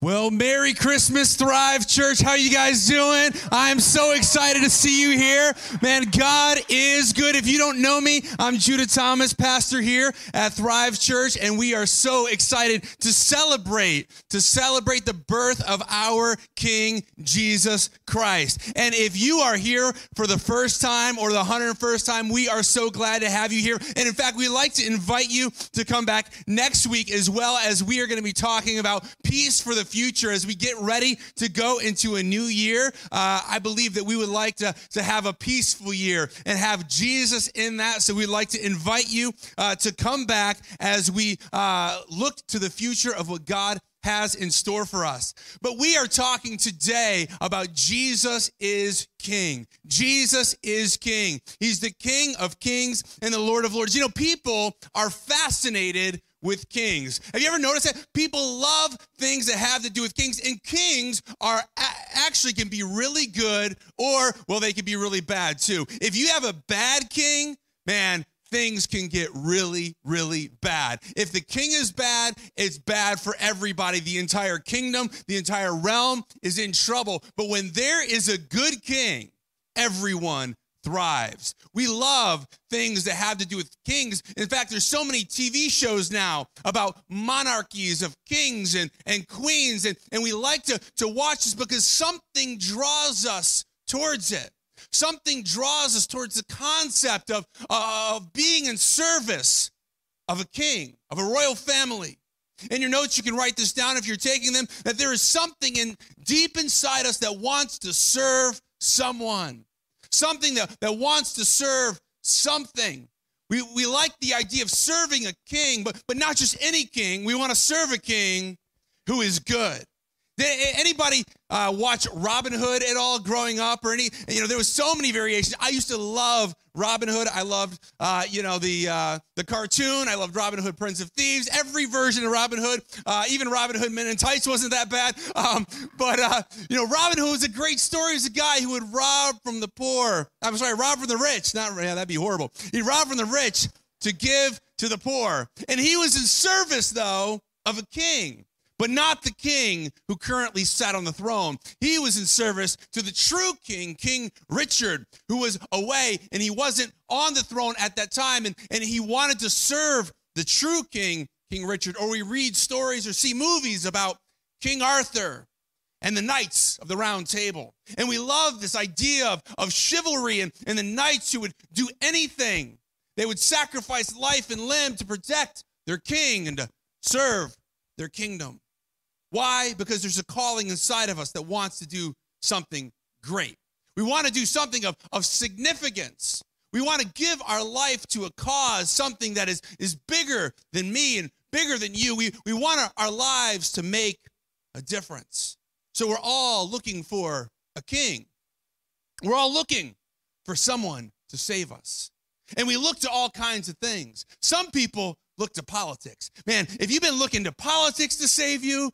Well, Merry Christmas, Thrive Church. How you guys doing? I'm so excited to see you here. Man, God is good. If you don't know me, I'm Judah Thomas, pastor here at Thrive Church, and we are so excited to celebrate, to celebrate the birth of our King Jesus Christ. And if you are here for the first time or the 101st time, we are so glad to have you here. And in fact, we'd like to invite you to come back next week as well as we are going to be talking about peace for the future as we get ready to go into a new year. Uh, I believe that we would like to, to have a peaceful year and have Jesus in that. So we'd like to invite you uh, to come back as we uh, look to the future of what God has in store for us. But we are talking today about Jesus is King. Jesus is King. He's the King of Kings and the Lord of Lords. You know, people are fascinated with kings. Have you ever noticed that? People love things that have to do with kings, and kings are actually can be really good or, well, they can be really bad too. If you have a bad king, man, things can get really, really bad. If the king is bad, it's bad for everybody. The entire kingdom, the entire realm is in trouble. But when there is a good king, everyone thrives. We love things that have to do with kings. In fact, there's so many TV shows now about monarchies of kings and, and queens, and, and we like to, to watch this because something draws us towards it. Something draws us towards the concept of, of being in service of a king, of a royal family. In your notes, you can write this down if you're taking them, that there is something in deep inside us that wants to serve someone something that, that wants to serve something. We, we like the idea of serving a king, but, but not just any king. We want to serve a king who is good. Anybody uh, watch Robin Hood at all growing up or any, you know, there was so many variations. I used to love Robin Hood. I loved, uh, you know, the uh, the cartoon. I loved Robin Hood, Prince of Thieves. Every version of Robin Hood, uh, even Robin Hood Men in Tights wasn't that bad. Um, but uh, you know, Robin Hood was a great story. He was a guy who would rob from the poor. I'm sorry, rob from the rich. Not yeah, that'd be horrible. He robbed from the rich to give to the poor, and he was in service though of a king but not the king who currently sat on the throne. He was in service to the true king, King Richard, who was away and he wasn't on the throne at that time. And, and he wanted to serve the true king, King Richard. Or we read stories or see movies about King Arthur and the knights of the round table. And we love this idea of, of chivalry and, and the knights who would do anything. They would sacrifice life and limb to protect their king and to serve their kingdom. Why? Because there's a calling inside of us that wants to do something great. We want to do something of, of significance. We want to give our life to a cause, something that is, is bigger than me and bigger than you. We, we want our, our lives to make a difference. So we're all looking for a king. We're all looking for someone to save us. And we look to all kinds of things. Some people look to politics. Man, if you've been looking to politics to save you,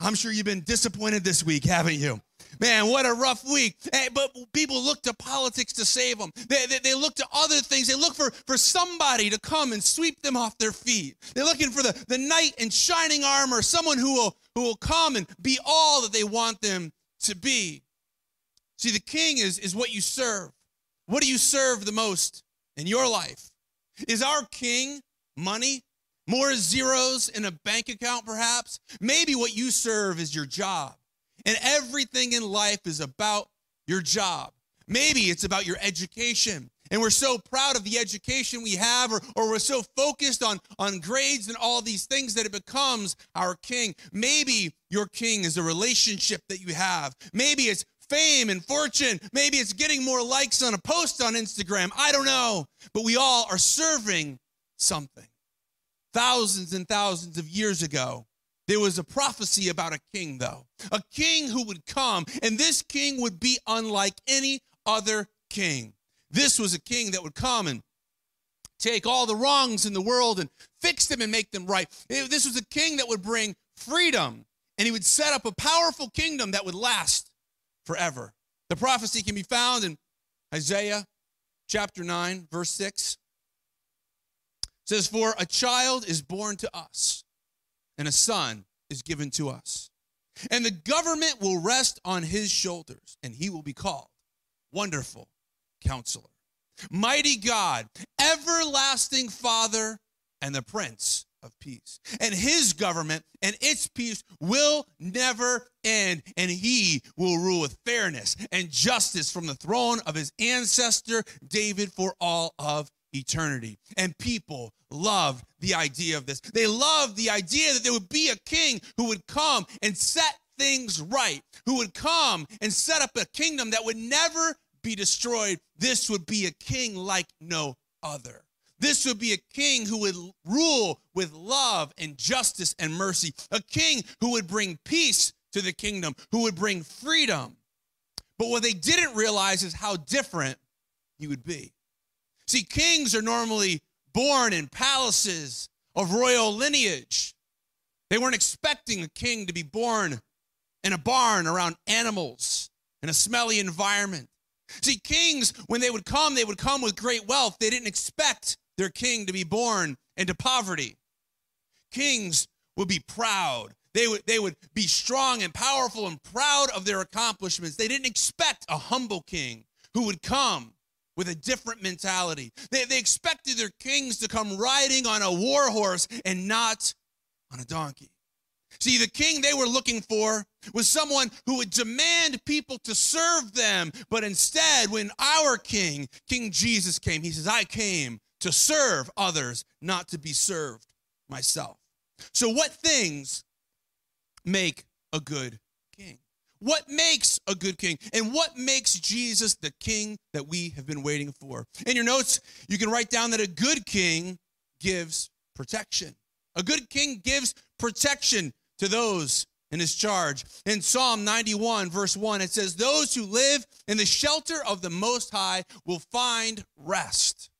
I'm sure you've been disappointed this week, haven't you? Man, what a rough week. Hey, but people look to politics to save them. They, they, they, look to other things. They look for, for somebody to come and sweep them off their feet. They're looking for the, the knight in shining armor, someone who will, who will come and be all that they want them to be. See, the king is, is what you serve. What do you serve the most in your life? Is our king money? More zeros in a bank account, perhaps? Maybe what you serve is your job. And everything in life is about your job. Maybe it's about your education. And we're so proud of the education we have, or, or we're so focused on, on grades and all these things that it becomes our king. Maybe your king is a relationship that you have. Maybe it's fame and fortune. Maybe it's getting more likes on a post on Instagram. I don't know. But we all are serving something thousands and thousands of years ago, there was a prophecy about a king, though, a king who would come, and this king would be unlike any other king. This was a king that would come and take all the wrongs in the world and fix them and make them right. This was a king that would bring freedom, and he would set up a powerful kingdom that would last forever. The prophecy can be found in Isaiah chapter 9, verse 6 says, For a child is born to us, and a son is given to us. and the government will rest on his shoulders, and he will be called Wonderful Counselor, Mighty God, Everlasting Father, and the Prince of Peace. And his government and its peace will never end, and he will rule with fairness and justice from the throne of his ancestor David for all of eternity. And people loved the idea of this. They loved the idea that there would be a king who would come and set things right, who would come and set up a kingdom that would never be destroyed. This would be a king like no other. This would be a king who would rule with love and justice and mercy, a king who would bring peace to the kingdom, who would bring freedom. But what they didn't realize is how different he would be. See, kings are normally born in palaces of royal lineage. They weren't expecting a king to be born in a barn around animals in a smelly environment. See, kings, when they would come, they would come with great wealth. They didn't expect their king to be born into poverty. Kings would be proud. They would, they would be strong and powerful and proud of their accomplishments. They didn't expect a humble king who would come with a different mentality. They, they expected their kings to come riding on a war horse and not on a donkey. See, the king they were looking for was someone who would demand people to serve them. But instead, when our king, King Jesus, came, he says, I came to serve others, not to be served myself. So, what things make a good? What makes a good king? And what makes Jesus the king that we have been waiting for? In your notes, you can write down that a good king gives protection. A good king gives protection to those in his charge. In Psalm 91, verse 1, it says, Those who live in the shelter of the Most High will find rest.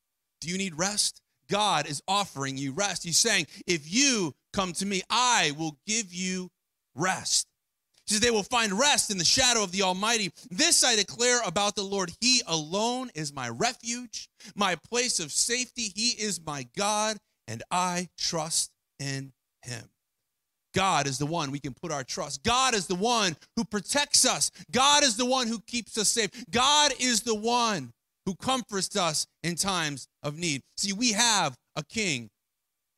Do you need rest? God is offering you rest. He's saying, If you come to me, I will give you rest. Says, They will find rest in the shadow of the Almighty. This I declare about the Lord. He alone is my refuge, my place of safety. He is my God, and I trust in him. God is the one we can put our trust. God is the one who protects us. God is the one who keeps us safe. God is the one who comforts us in times of need. See, we have a king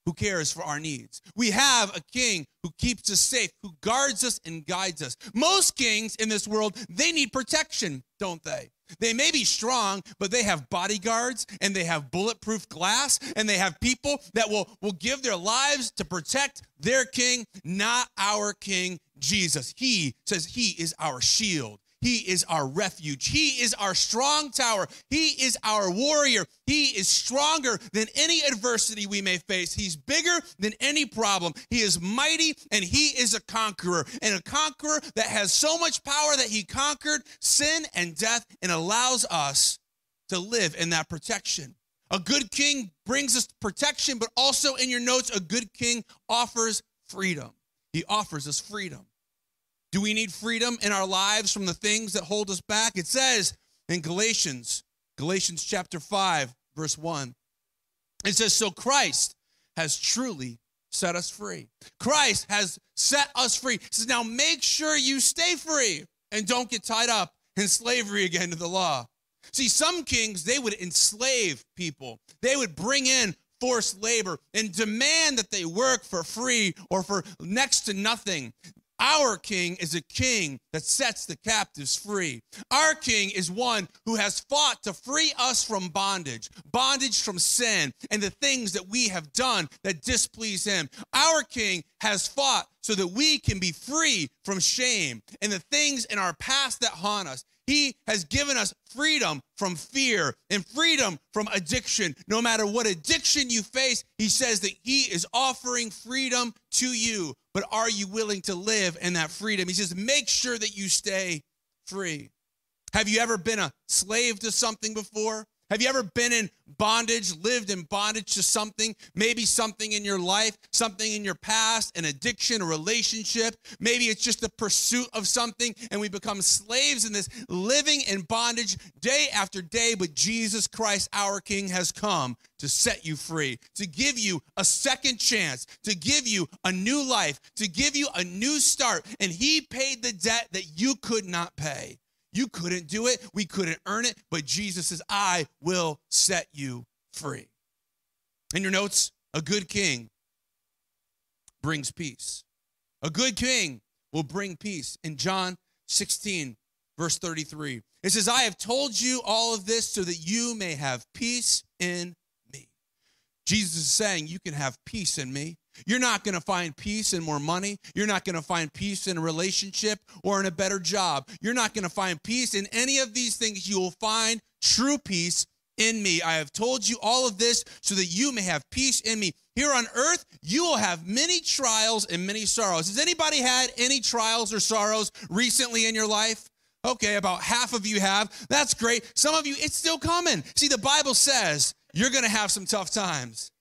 who cares for our needs. We have a king who keeps us safe, who guards us and guides us. Most kings in this world, they need protection, don't they? They may be strong, but they have bodyguards and they have bulletproof glass and they have people that will, will give their lives to protect their king, not our king, Jesus. He says he is our shield. He is our refuge. He is our strong tower. He is our warrior. He is stronger than any adversity we may face. He's bigger than any problem. He is mighty and he is a conqueror, and a conqueror that has so much power that he conquered sin and death and allows us to live in that protection. A good king brings us protection, but also in your notes, a good king offers freedom. He offers us freedom. Do we need freedom in our lives from the things that hold us back? It says in Galatians, Galatians chapter 5, verse 1, it says, So Christ has truly set us free. Christ has set us free. It says, Now make sure you stay free and don't get tied up in slavery again to the law. See, some kings, they would enslave people, they would bring in forced labor and demand that they work for free or for next to nothing. Our king is a king that sets the captives free. Our king is one who has fought to free us from bondage, bondage from sin, and the things that we have done that displease him. Our king has fought so that we can be free from shame and the things in our past that haunt us. He has given us freedom from fear and freedom from addiction. No matter what addiction you face, He says that He is offering freedom to you. But are you willing to live in that freedom? He says, make sure that you stay free. Have you ever been a slave to something before? Have you ever been in bondage, lived in bondage to something? Maybe something in your life, something in your past, an addiction, a relationship. Maybe it's just the pursuit of something, and we become slaves in this, living in bondage day after day. But Jesus Christ, our King, has come to set you free, to give you a second chance, to give you a new life, to give you a new start. And He paid the debt that you could not pay. You couldn't do it. We couldn't earn it. But Jesus says, I will set you free. In your notes, a good king brings peace. A good king will bring peace. In John 16, verse 33, it says, I have told you all of this so that you may have peace in me. Jesus is saying, You can have peace in me. You're not going to find peace in more money. You're not going to find peace in a relationship or in a better job. You're not going to find peace in any of these things. You will find true peace in me. I have told you all of this so that you may have peace in me. Here on earth, you will have many trials and many sorrows. Has anybody had any trials or sorrows recently in your life? Okay, about half of you have. That's great. Some of you, it's still coming. See, the Bible says you're going to have some tough times.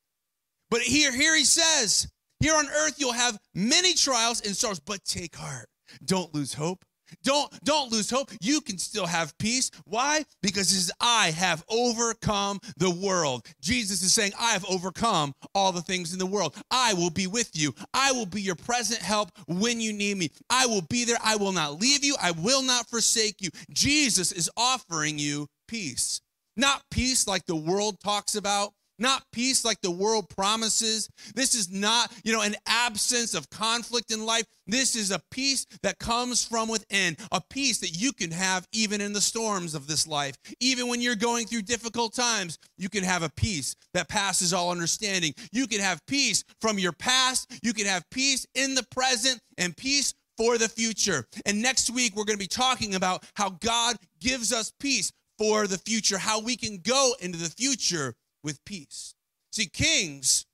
But here, here he says, here on earth you'll have many trials and sorrows, but take heart. Don't lose hope. Don't don't lose hope. You can still have peace. Why? Because says, I have overcome the world. Jesus is saying, I have overcome all the things in the world. I will be with you. I will be your present help when you need me. I will be there. I will not leave you. I will not forsake you. Jesus is offering you peace. Not peace like the world talks about, not peace like the world promises. This is not, you know, an absence of conflict in life. This is a peace that comes from within, a peace that you can have even in the storms of this life. Even when you're going through difficult times, you can have a peace that passes all understanding. You can have peace from your past, you can have peace in the present, and peace for the future. And next week, we're going to be talking about how God gives us peace for the future, how we can go into the future with peace. See, kings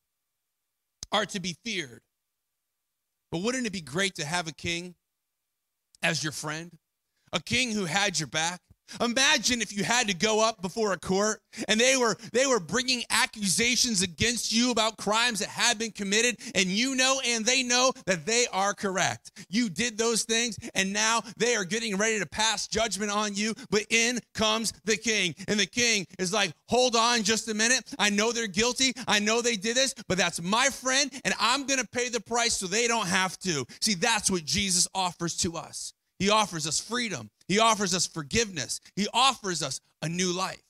are to be feared. But wouldn't it be great to have a king as your friend? A king who had your back, Imagine if you had to go up before a court and they were they were bringing accusations against you about crimes that had been committed and you know and they know that they are correct. You did those things and now they are getting ready to pass judgment on you, but in comes the king. And the king is like, "Hold on just a minute. I know they're guilty. I know they did this, but that's my friend and I'm going to pay the price so they don't have to." See, that's what Jesus offers to us. He offers us freedom. He offers us forgiveness. He offers us a new life.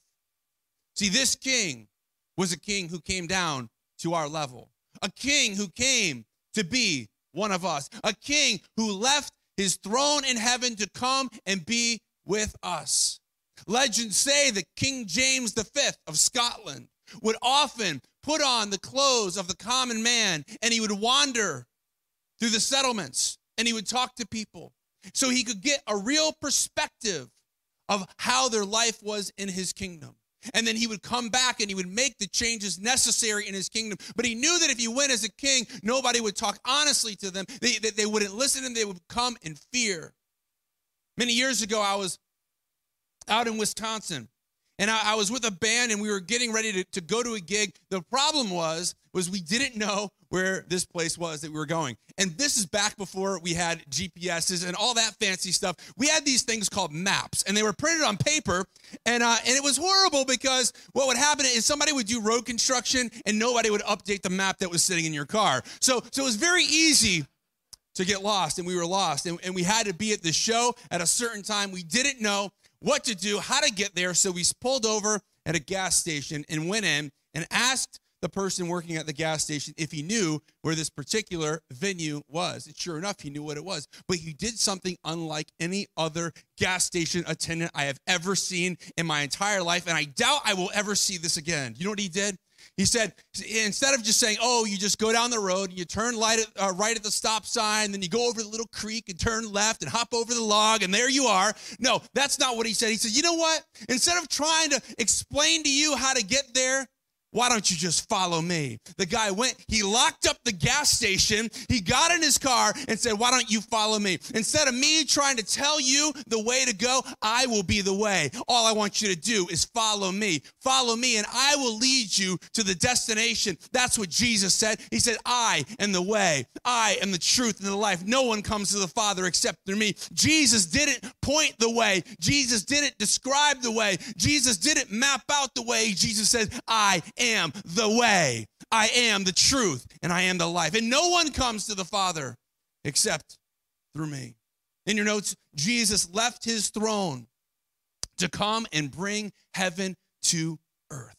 See, this king was a king who came down to our level, a king who came to be one of us, a king who left his throne in heaven to come and be with us. Legends say that King James V of Scotland would often put on the clothes of the common man and he would wander through the settlements and he would talk to people so he could get a real perspective of how their life was in his kingdom. And then he would come back and he would make the changes necessary in his kingdom. But he knew that if he went as a king, nobody would talk honestly to them. They, they, they wouldn't listen and they would come in fear. Many years ago, I was out in Wisconsin and I, I, was with a band and we were getting ready to, to go to a gig. The problem was, was we didn't know where this place was that we were going. And this is back before we had GPSs and all that fancy stuff. We had these things called maps, and they were printed on paper. And uh, and it was horrible because what would happen is somebody would do road construction, and nobody would update the map that was sitting in your car. So so it was very easy to get lost, and we were lost, and, and we had to be at the show at a certain time. We didn't know what to do, how to get there. So we pulled over at a gas station and went in and asked the person working at the gas station if he knew where this particular venue was. And sure enough, he knew what it was. But he did something unlike any other gas station attendant I have ever seen in my entire life. And I doubt I will ever see this again. You know what he did? He said, instead of just saying, oh, you just go down the road and you turn light at, uh, right at the stop sign, then you go over the little creek and turn left and hop over the log, and there you are. No, that's not what he said. He said, you know what? Instead of trying to explain to you how to get there, why don't you just follow me? The guy went, he locked up the gas station, he got in his car and said, Why don't you follow me? Instead of me trying to tell you the way to go, I will be the way. All I want you to do is follow me. Follow me, and I will lead you to the destination. That's what Jesus said. He said, I am the way, I am the truth and the life. No one comes to the Father except through me. Jesus didn't point the way, Jesus didn't describe the way, Jesus didn't map out the way. Jesus said, I am the way, I am the truth, and I am the life. And no one comes to the Father except through me. In your notes, Jesus left his throne to come and bring heaven to earth.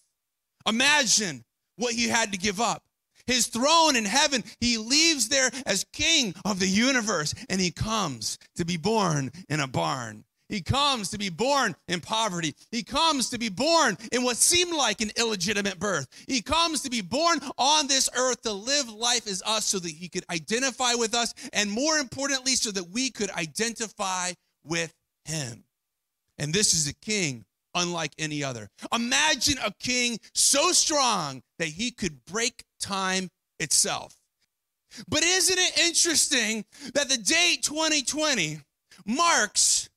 Imagine what he had to give up. His throne in heaven, he leaves there as king of the universe, and he comes to be born in a barn. He comes to be born in poverty. He comes to be born in what seemed like an illegitimate birth. He comes to be born on this earth to live life as us so that he could identify with us, and more importantly, so that we could identify with him. And this is a king unlike any other. Imagine a king so strong that he could break time itself. But isn't it interesting that the date 2020 marks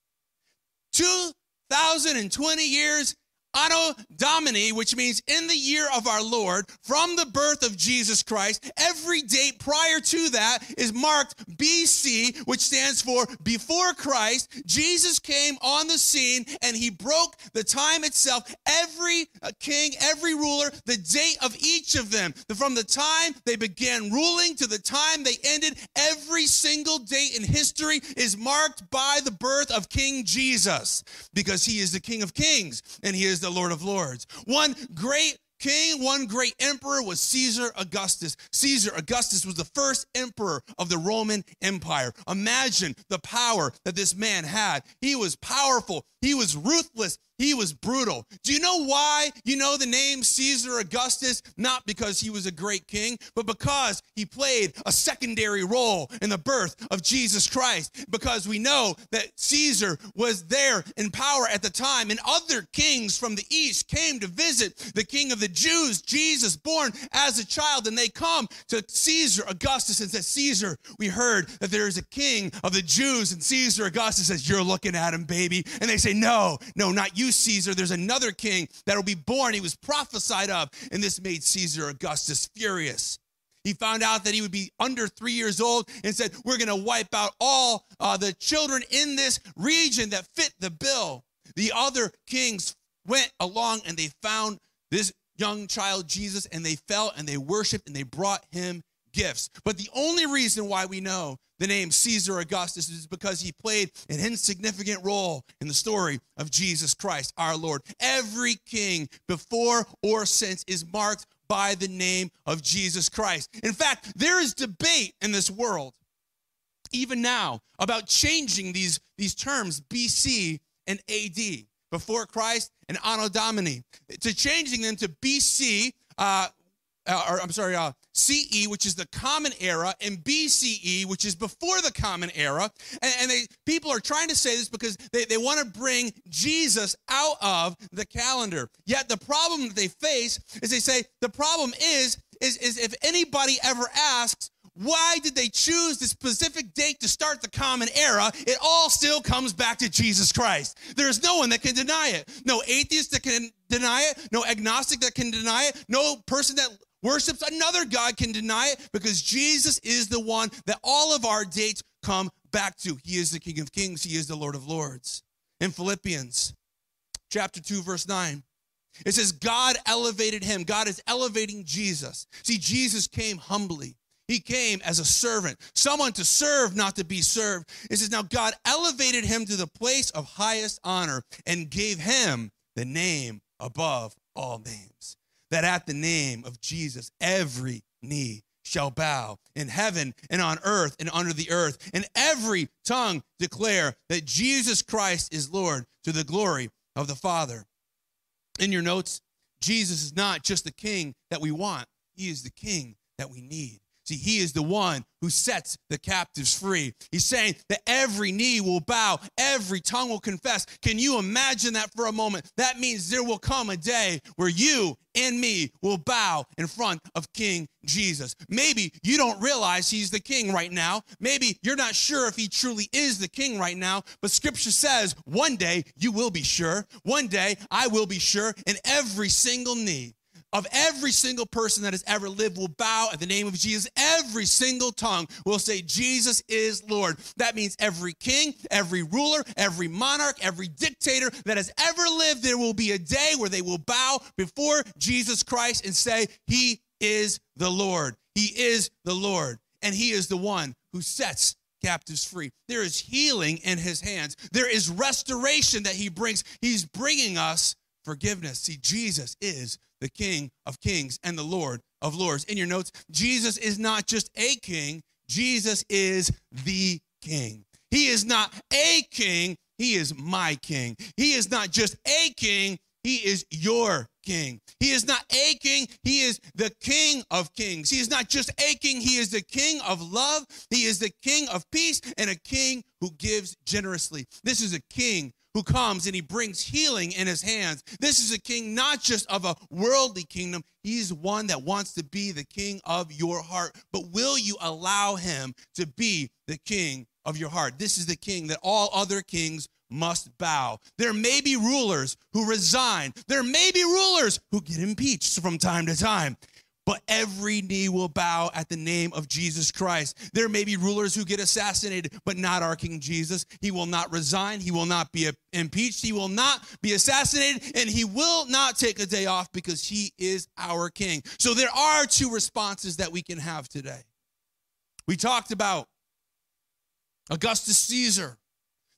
2,020 years Anno Domini, which means in the year of our Lord, from the birth of Jesus Christ. Every date prior to that is marked BC, which stands for before Christ. Jesus came on the scene and he broke the time itself. Every uh, king, every ruler, the date of each of them, from the time they began ruling to the time they ended, every single date in history is marked by the birth of King Jesus because he is the King of Kings and he is the the Lord of Lords. One great king, one great emperor was Caesar Augustus. Caesar Augustus was the first emperor of the Roman Empire. Imagine the power that this man had. He was powerful, he was ruthless, he was brutal. Do you know why you know the name Caesar Augustus? Not because he was a great king, but because he played a secondary role in the birth of Jesus Christ. Because we know that Caesar was there in power at the time, and other kings from the east came to visit the king of the Jews, Jesus, born as a child, and they come to Caesar Augustus and said, Caesar, we heard that there is a king of the Jews, and Caesar Augustus says, You're looking at him, baby. And they say, No, no, not you. Caesar, there's another king that will be born. He was prophesied of, and this made Caesar Augustus furious. He found out that he would be under three years old and said, We're going to wipe out all uh, the children in this region that fit the bill. The other kings went along and they found this young child, Jesus, and they fell and they worshiped and they brought him gifts. But the only reason why we know the name Caesar Augustus is because he played an insignificant role in the story of Jesus Christ, our Lord. Every king before or since is marked by the name of Jesus Christ. In fact, there is debate in this world, even now, about changing these, these terms BC and AD, before Christ and Anno Domini, to changing them to BC, uh, uh, or I'm sorry, uh, CE, which is the common era, and BCE, which is before the common era. And, and they people are trying to say this because they, they want to bring Jesus out of the calendar. Yet the problem that they face is they say the problem is is, is if anybody ever asks, why did they choose this specific date to start the common era? It all still comes back to Jesus Christ. There's no one that can deny it. No atheist that can deny it. No agnostic that can deny it. No person that worships another God can deny it because Jesus is the one that all of our dates come back to. He is the King of Kings, He is the Lord of Lords. In Philippians chapter 2, verse 9, it says, God elevated him. God is elevating Jesus. See, Jesus came humbly. He came as a servant, someone to serve, not to be served. It says, Now God elevated him to the place of highest honor and gave him the name above all names that at the name of Jesus, every knee shall bow in heaven and on earth and under the earth, and every tongue declare that Jesus Christ is Lord to the glory of the Father. In your notes, Jesus is not just the king that we want, he is the king that we need. See, he is the one who sets the captives free. He's saying that every knee will bow, every tongue will confess. Can you imagine that for a moment? That means there will come a day where you and me will bow in front of King Jesus. Maybe you don't realize he's the king right now. Maybe you're not sure if he truly is the king right now, but scripture says one day you will be sure. One day I will be sure, and every single knee of every single person that has ever lived will bow at the name of Jesus. Every single tongue will say, Jesus is Lord. That means every king, every ruler, every monarch, every dictator that has ever lived, there will be a day where they will bow before Jesus Christ and say, He is the Lord. He is the Lord. And He is the one who sets captives free. There is healing in His hands, there is restoration that He brings. He's bringing us forgiveness. See, Jesus is the King of kings and the Lord of lords. In your notes, Jesus is not just a king, Jesus is the king. He is not a king, he is my king. He is not just a king, he is your king. He is not a king, he is the king of kings. He is not just a king, he is the king of love. He is the king of peace and a king who gives generously. This is a king who comes and he brings healing in his hands. This is a king not just of a worldly kingdom, he's one that wants to be the king of your heart. But will you allow him to be the king of your heart? This is the king that all other kings must bow. There may be rulers who resign. There may be rulers who get impeached from time to time but every knee will bow at the name of Jesus Christ. There may be rulers who get assassinated, but not our King Jesus. He will not resign. He will not be impeached. He will not be assassinated, and he will not take a day off because he is our King. So there are two responses that we can have today. We talked about Augustus Caesar,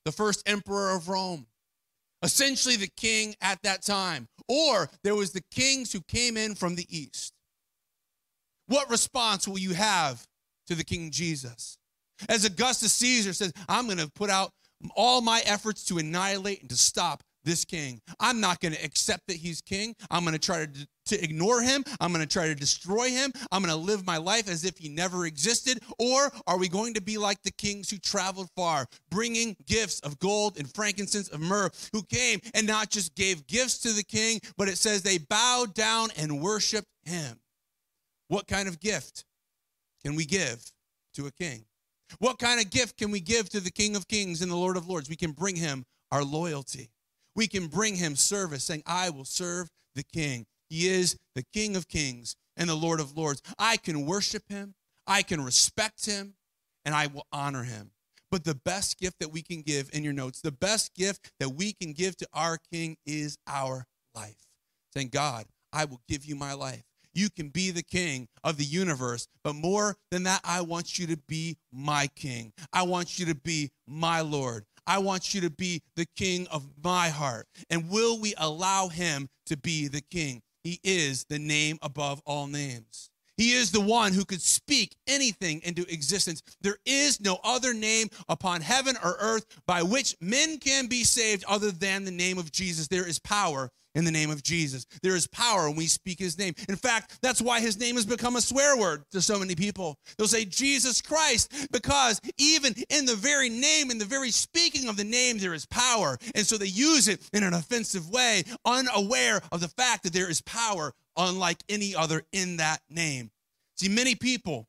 the first emperor of Rome, essentially the king at that time. Or there was the kings who came in from the east. What response will you have to the King Jesus? As Augustus Caesar says, I'm going to put out all my efforts to annihilate and to stop this king. I'm not going to accept that he's king. I'm going to try to, to ignore him. I'm going to try to destroy him. I'm going to live my life as if he never existed. Or are we going to be like the kings who traveled far, bringing gifts of gold and frankincense of myrrh, who came and not just gave gifts to the king, but it says they bowed down and worshiped him. What kind of gift can we give to a king? What kind of gift can we give to the King of Kings and the Lord of Lords? We can bring him our loyalty. We can bring him service, saying, I will serve the King. He is the King of Kings and the Lord of Lords. I can worship him, I can respect him, and I will honor him. But the best gift that we can give in your notes, the best gift that we can give to our King is our life. Saying, God, I will give you my life. You can be the king of the universe. But more than that, I want you to be my king. I want you to be my Lord. I want you to be the king of my heart. And will we allow him to be the king? He is the name above all names. He is the one who could speak anything into existence. There is no other name upon heaven or earth by which men can be saved other than the name of Jesus. There is power in the name of Jesus. There is power when we speak his name. In fact, that's why his name has become a swear word to so many people. They'll say Jesus Christ because even in the very name, in the very speaking of the name, there is power. And so they use it in an offensive way, unaware of the fact that there is power unlike any other in that name. See, many people,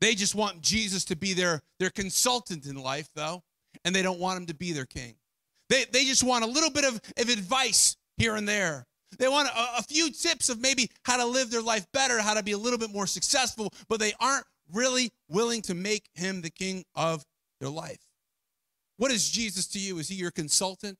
they just want Jesus to be their, their consultant in life, though, and they don't want him to be their king. They, they just want a little bit of, of advice here and there. They want a, a few tips of maybe how to live their life better, how to be a little bit more successful, but they aren't really willing to make him the king of their life. What is Jesus to you? Is he your consultant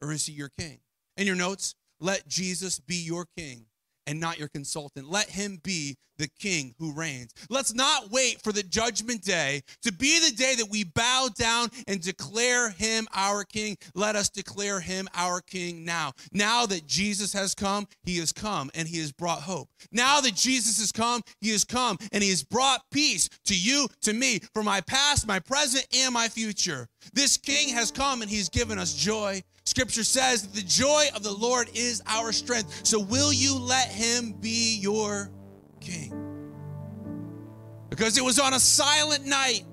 or is he your king? In your notes, let Jesus be your king and not your consultant. Let him be the king who reigns. Let's not wait for the judgment day to be the day that we bow down and declare him our king. Let us declare him our king now. Now that Jesus has come, he has come and he has brought hope. Now that Jesus has come, he has come and he has brought peace to you, to me, for my past, my present, and my future. This king has come and he's given us joy. Scripture says that the joy of the Lord is our strength. So will you let him be your king. Because it was on a silent night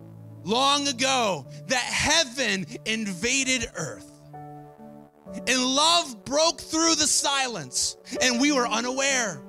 long ago that heaven invaded earth. And love broke through the silence, and we were unaware.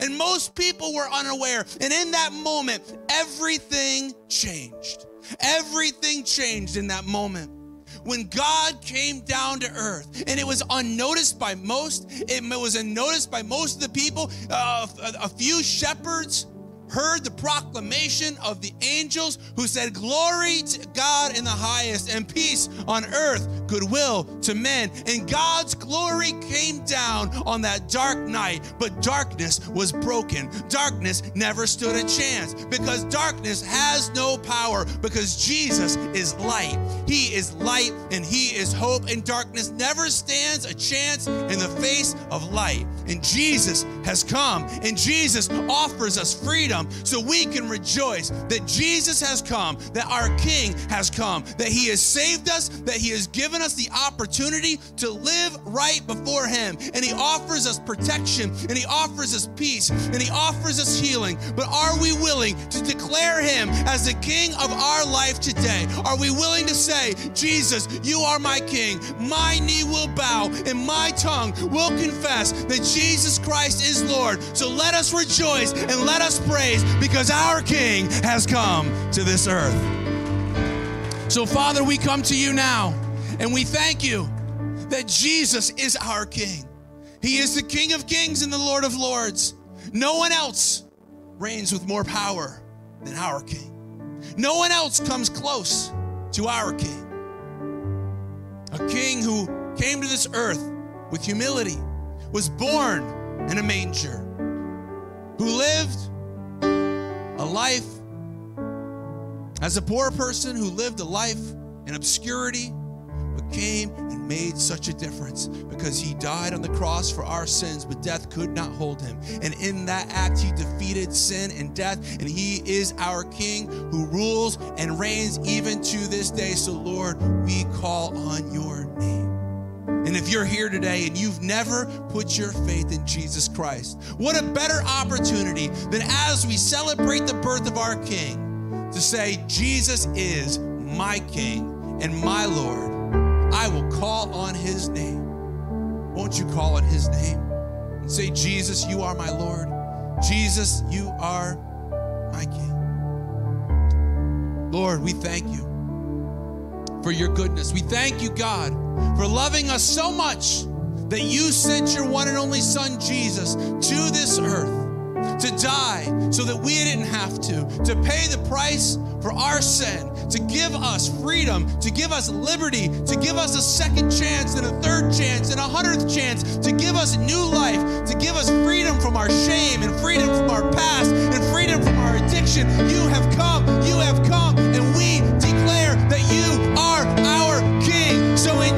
And most people were unaware. And in that moment, everything changed. Everything changed in that moment when God came down to earth, and it was unnoticed by most. It was unnoticed by most of the people. Uh, a, a few shepherds heard the proclamation of the angels who said, Glory to God in the highest, and peace on earth, goodwill to men. And God's glory came down on that dark night, but darkness was broken. Darkness never stood a chance because darkness has no power because Jesus is light. He is light and He is hope, and darkness never stands a chance in the face of light. And Jesus has come, and Jesus offers us freedom so we can rejoice that Jesus has come, that our King has come, that He has saved us, that He has given us the opportunity to live right before Him. And He offers us protection, and He offers us peace, and He offers us healing. But are we willing to declare Him as the King of our life today? Are we willing to say, Jesus, you are my King, my knee will bow, and my tongue will confess that Jesus Christ is Lord? So let us rejoice and let us pray praise because our King has come to this earth. So, Father, we come to you now and we thank you that Jesus is our King. He is the King of kings and the Lord of lords. No one else reigns with more power than our King. No one else comes close to our King. A King who came to this earth with humility, was born in a manger, who lived life as a poor person who lived a life in obscurity, but came and made such a difference because he died on the cross for our sins, but death could not hold him. And in that act, he defeated sin and death, and he is our King who rules and reigns even to this day. So, Lord, we call on your name. And if you're here today and you've never put your faith in Jesus Christ, what a better opportunity than as we celebrate the birth of our King to say, Jesus is my King and my Lord. I will call on his name. Won't you call on his name and say, Jesus, you are my Lord. Jesus, you are my King. Lord, we thank you for your goodness. We thank you, God for loving us so much that you sent your one and only Son, Jesus, to this earth to die so that we didn't have to, to pay the price for our sin, to give us freedom, to give us liberty, to give us a second chance and a third chance and a hundredth chance, to give us new life, to give us freedom from our shame and freedom from our past and freedom from our addiction. You have come, you have come,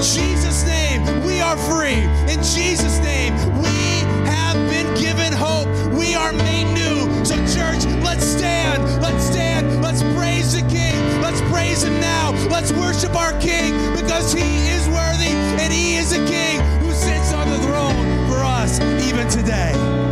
Jesus' name, we are free. In Jesus' name, we have been given hope. We are made new. So, church, let's stand. Let's stand. Let's praise the King. Let's praise Him now. Let's worship our King because He is worthy and He is a King who sits on the throne for us even today.